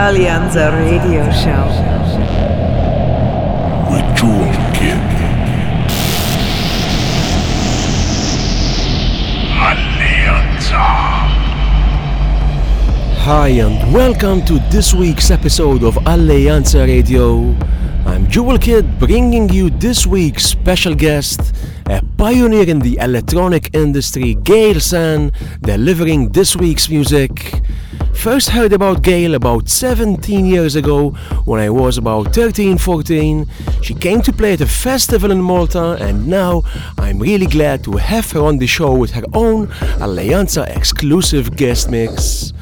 Alleanza Radio Show. With Jewel Kid. Alleanza. Hi, and welcome to this week's episode of Alleanza Radio. I'm Jewel Kid bringing you this week's special guest, a pioneer in the electronic industry, Gayle San, delivering this week's music. First heard about Gayle about 17 years ago when I was about 13 14. She came to play at a festival in Malta, and now I'm really glad to have her on the show with her own Alleanza exclusive guest mix.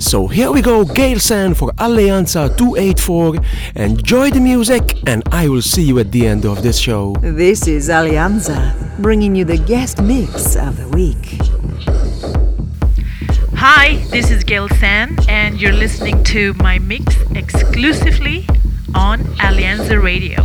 So here we go, Gayle San for Alleanza 284. Enjoy the music, and I will see you at the end of this show. This is Alleanza, bringing you the guest mix of the week. Hi, this is Gayle San, and you're listening to my mix exclusively on Alleanza Radio.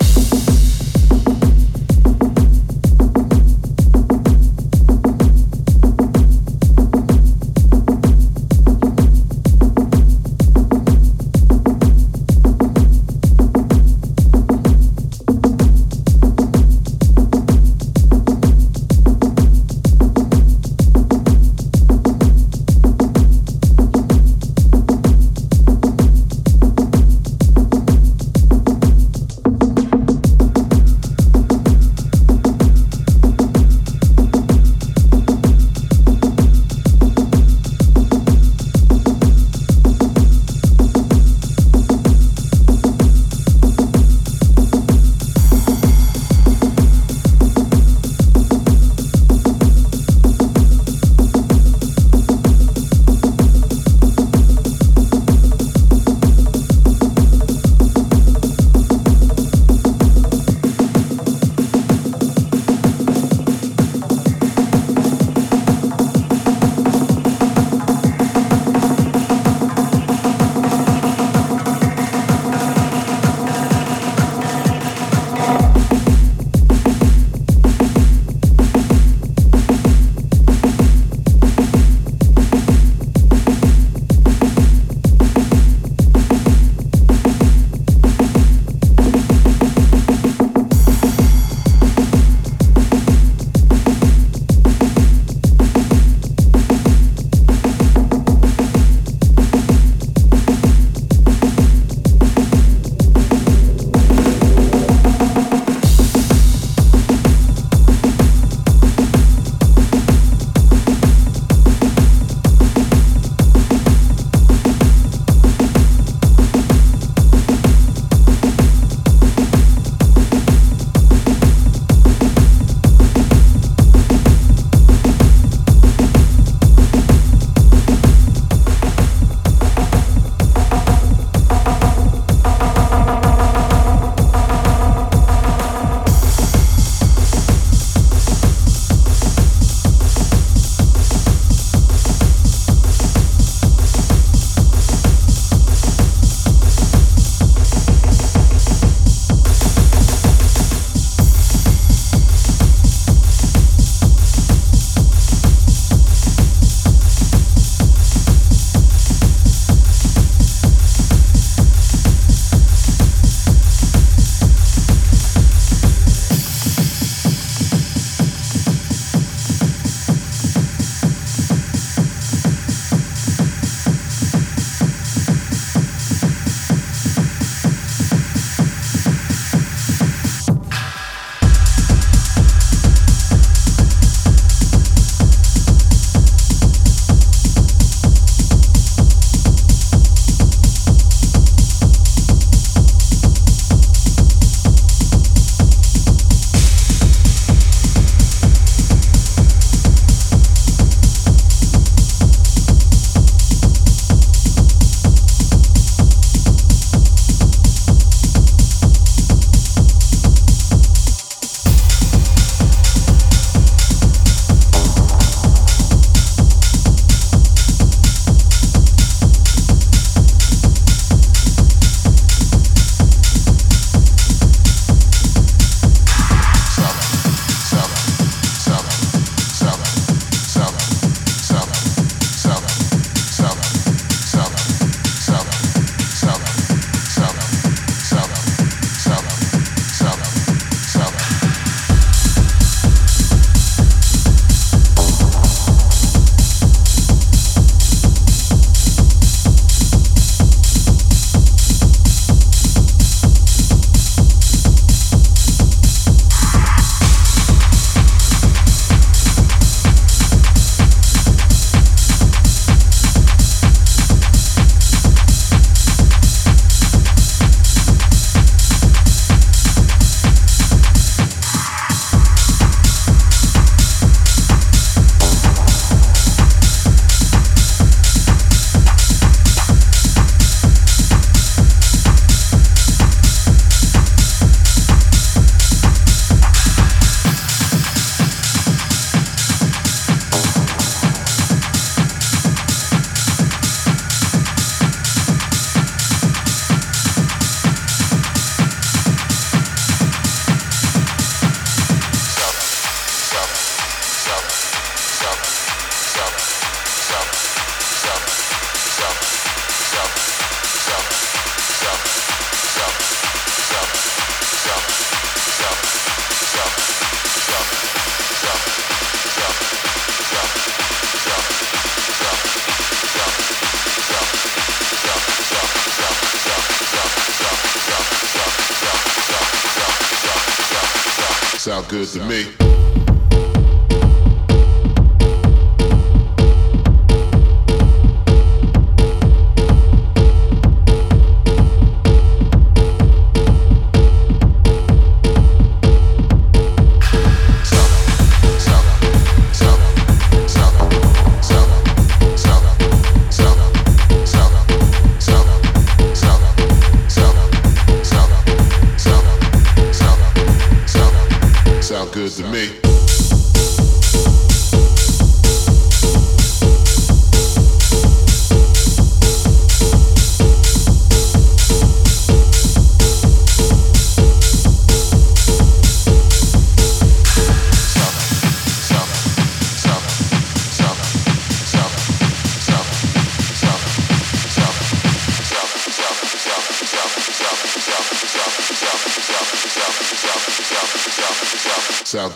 Good to me.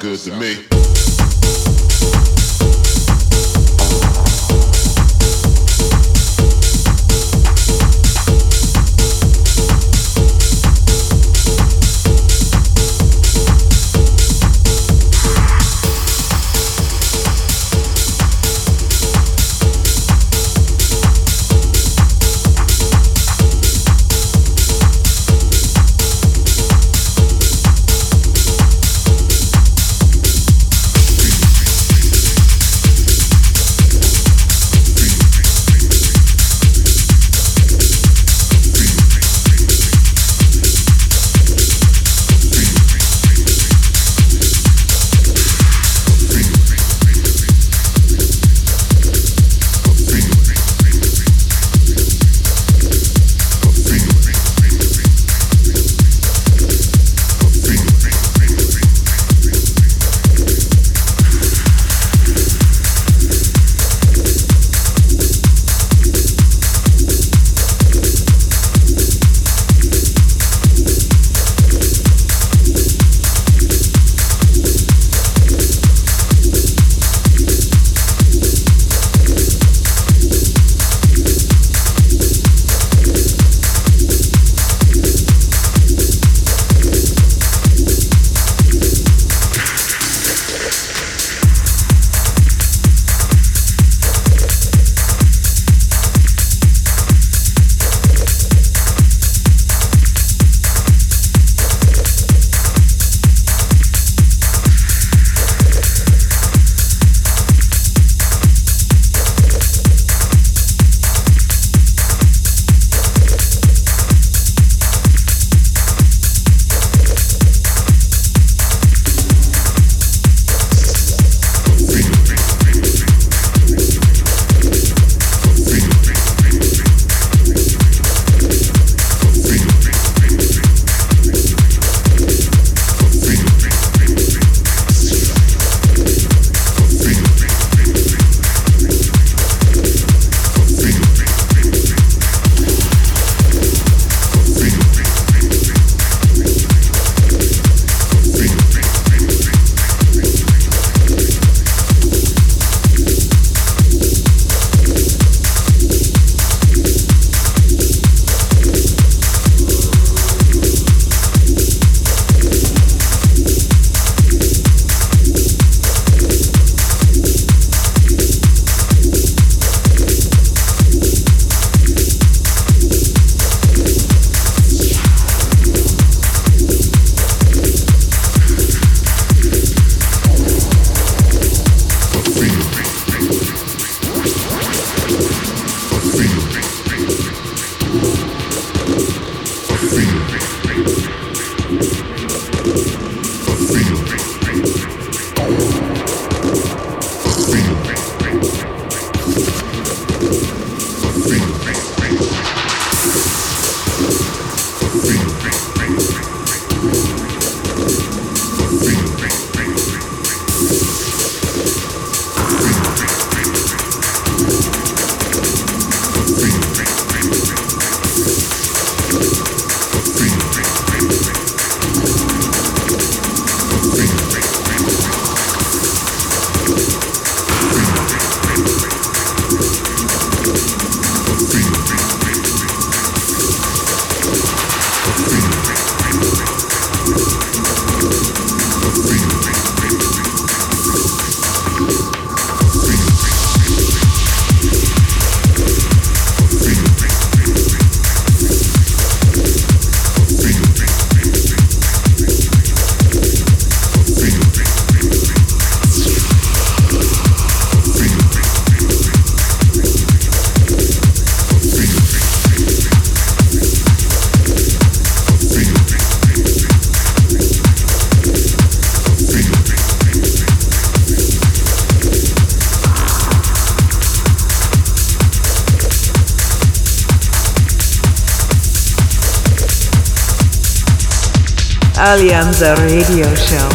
Good to me. Alleanza Radio Show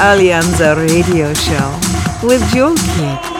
Alleanza Radio Show with Jewel Kid.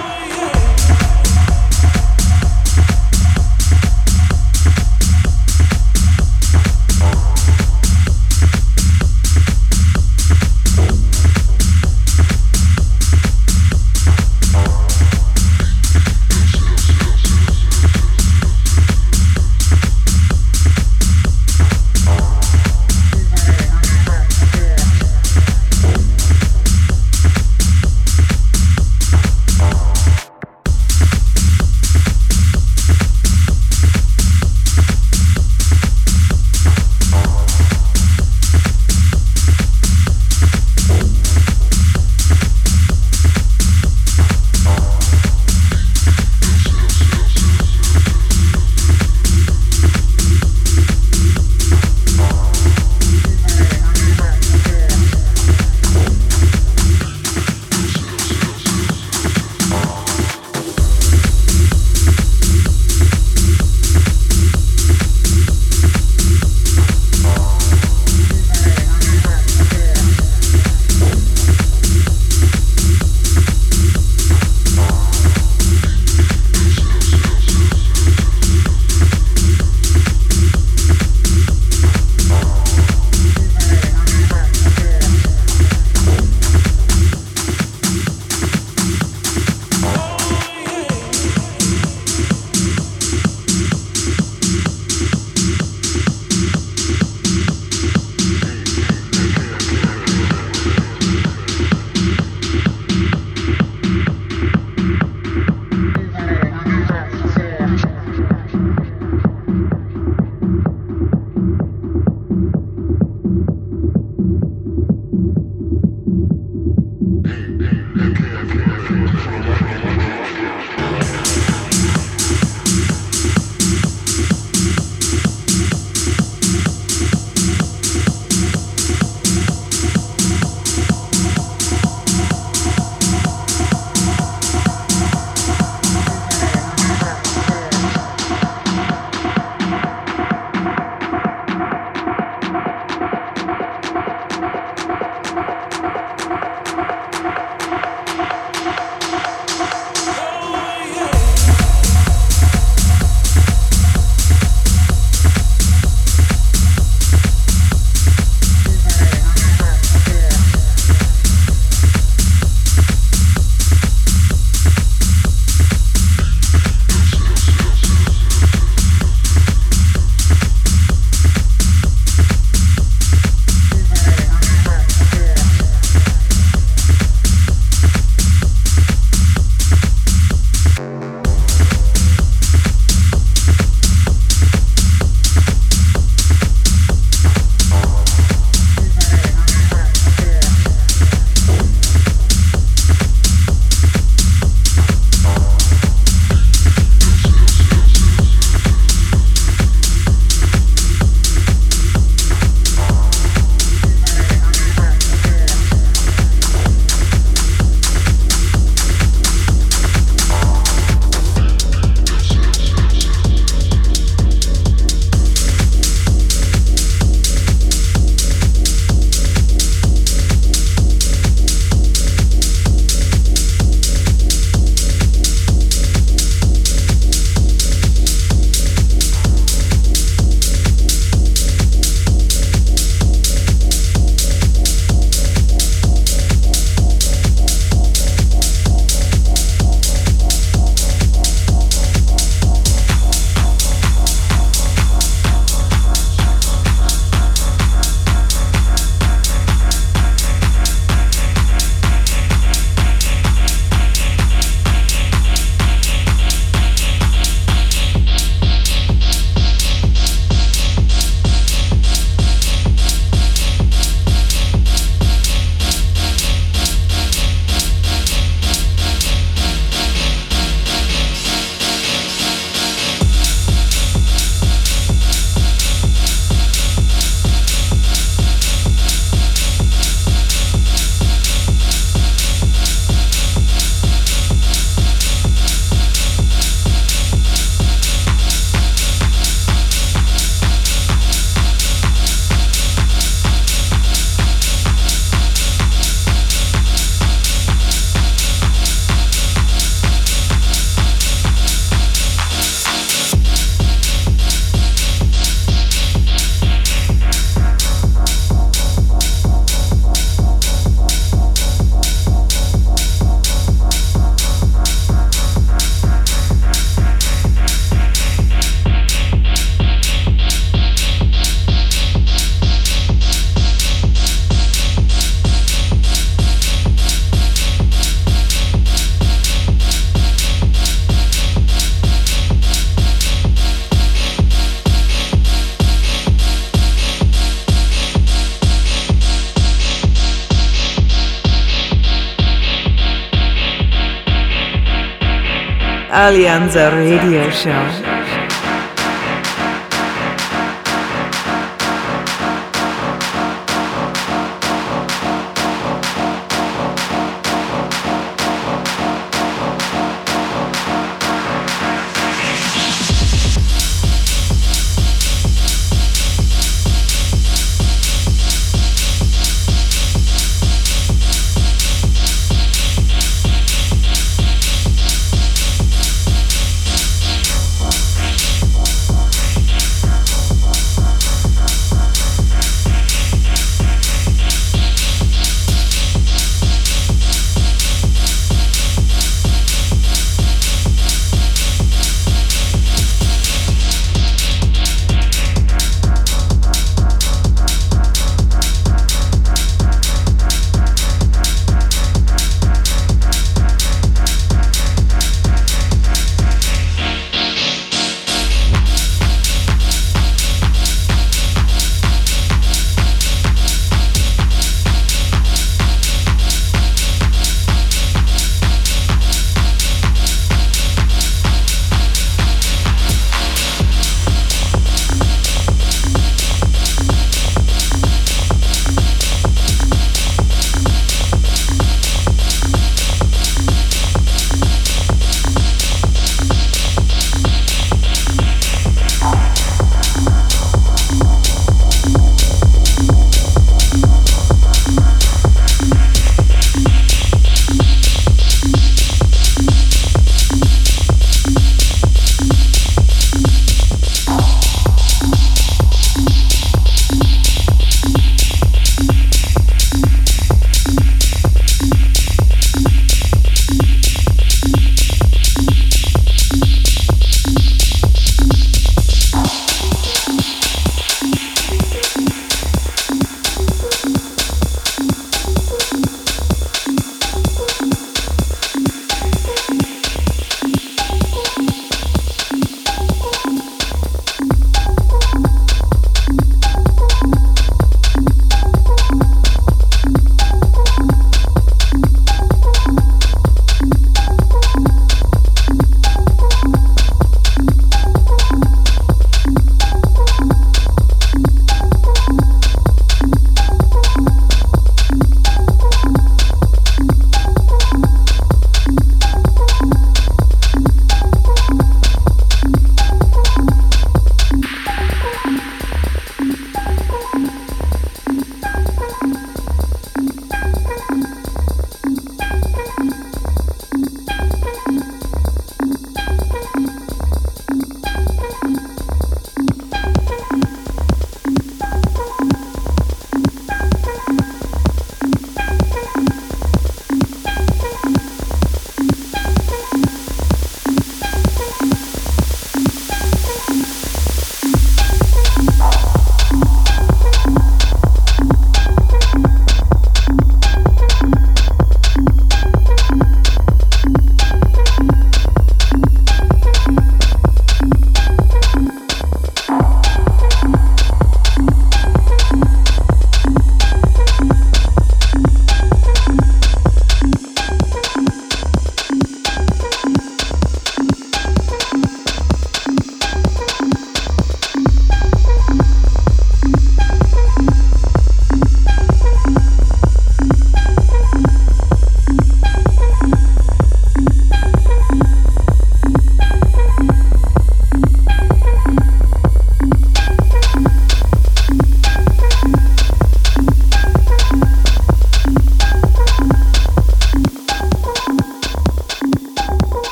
Alleanza Radio Show.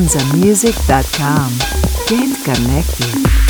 alleanzamusic.com. Get connected.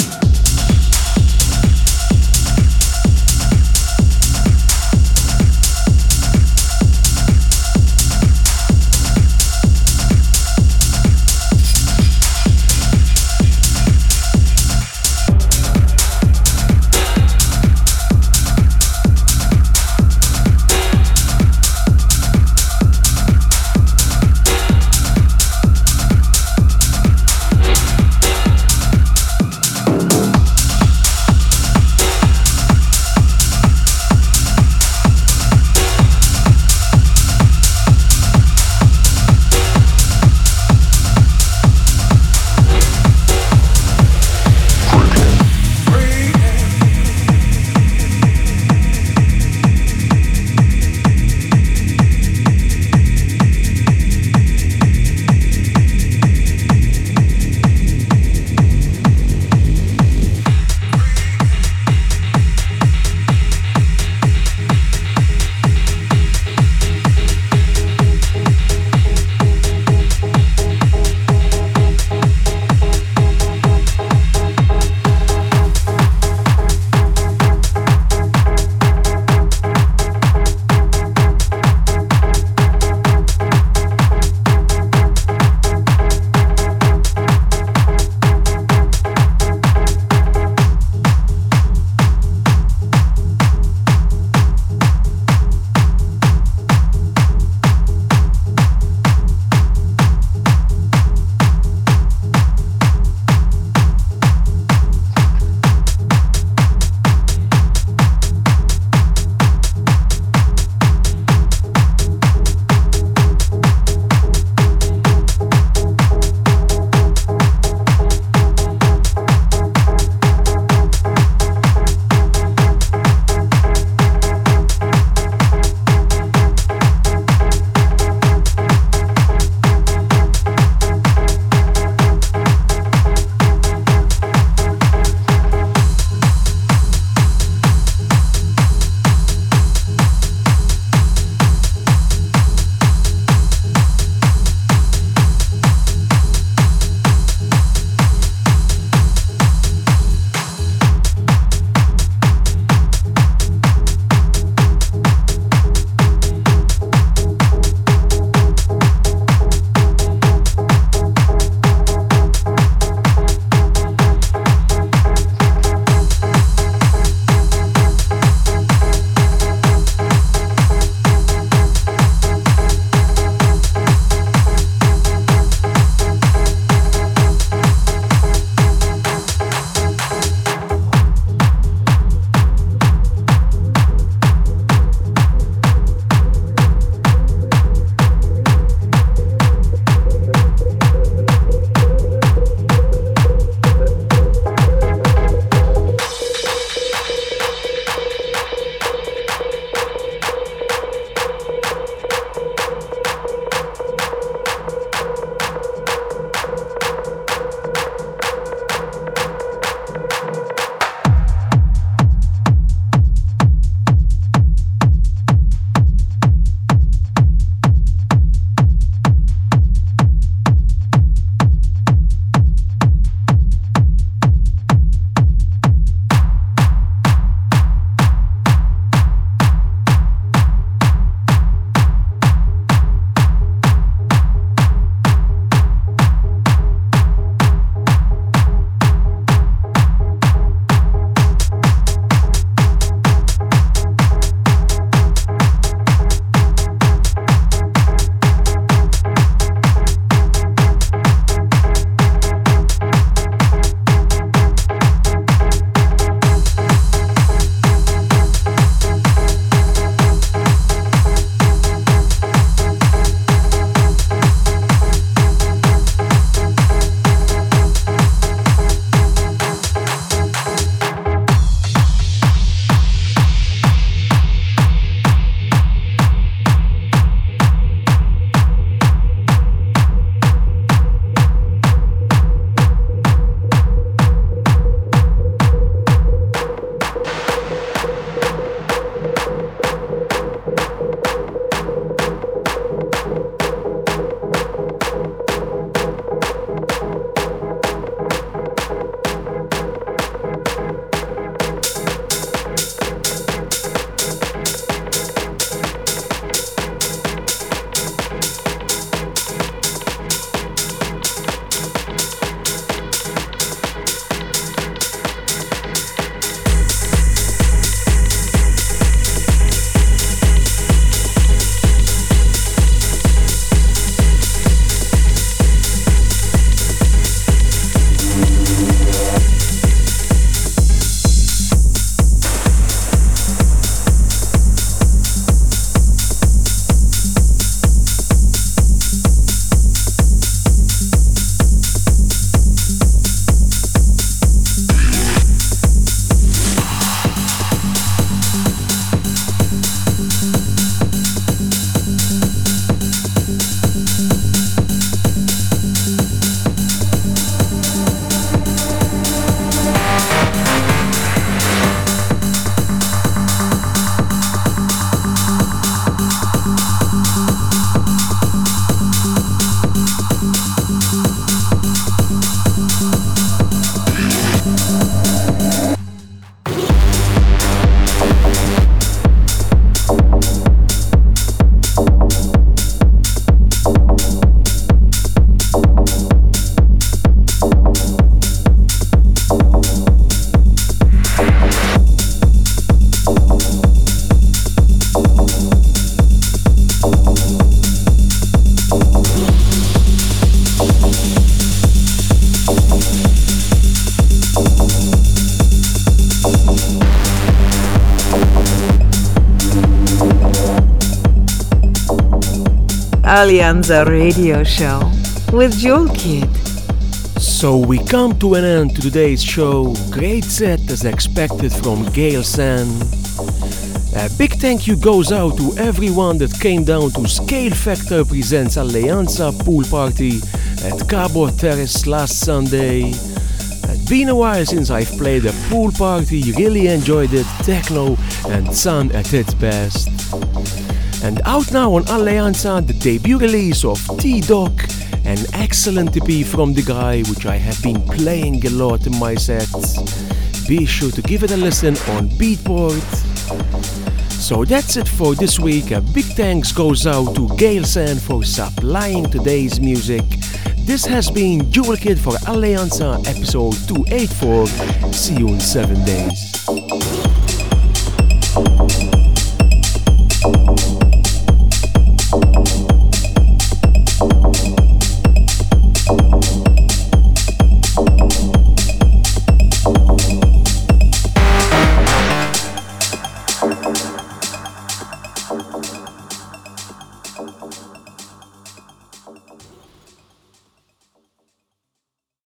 Alleanza Radio Show with Jewel Kid. So we come to an end to today's show. Great set as expected from Gayle San. A big thank you goes out to everyone that came down to Scale Factor Presents Alleanza Pool Party at Cabo Terrace last Sunday. It's been a while since I've played a pool party, really enjoyed it, techno and sun at its best. And out now on Alleanza, the debut release of T-Doc, an excellent EP from the guy which I have been playing a lot in my sets. Be sure to give it a listen on Beatport. So that's it for this week. A big thanks goes out to Gayle San for supplying today's music. This has been Jewel Kid for Alleanza episode 284. See you in 7 days.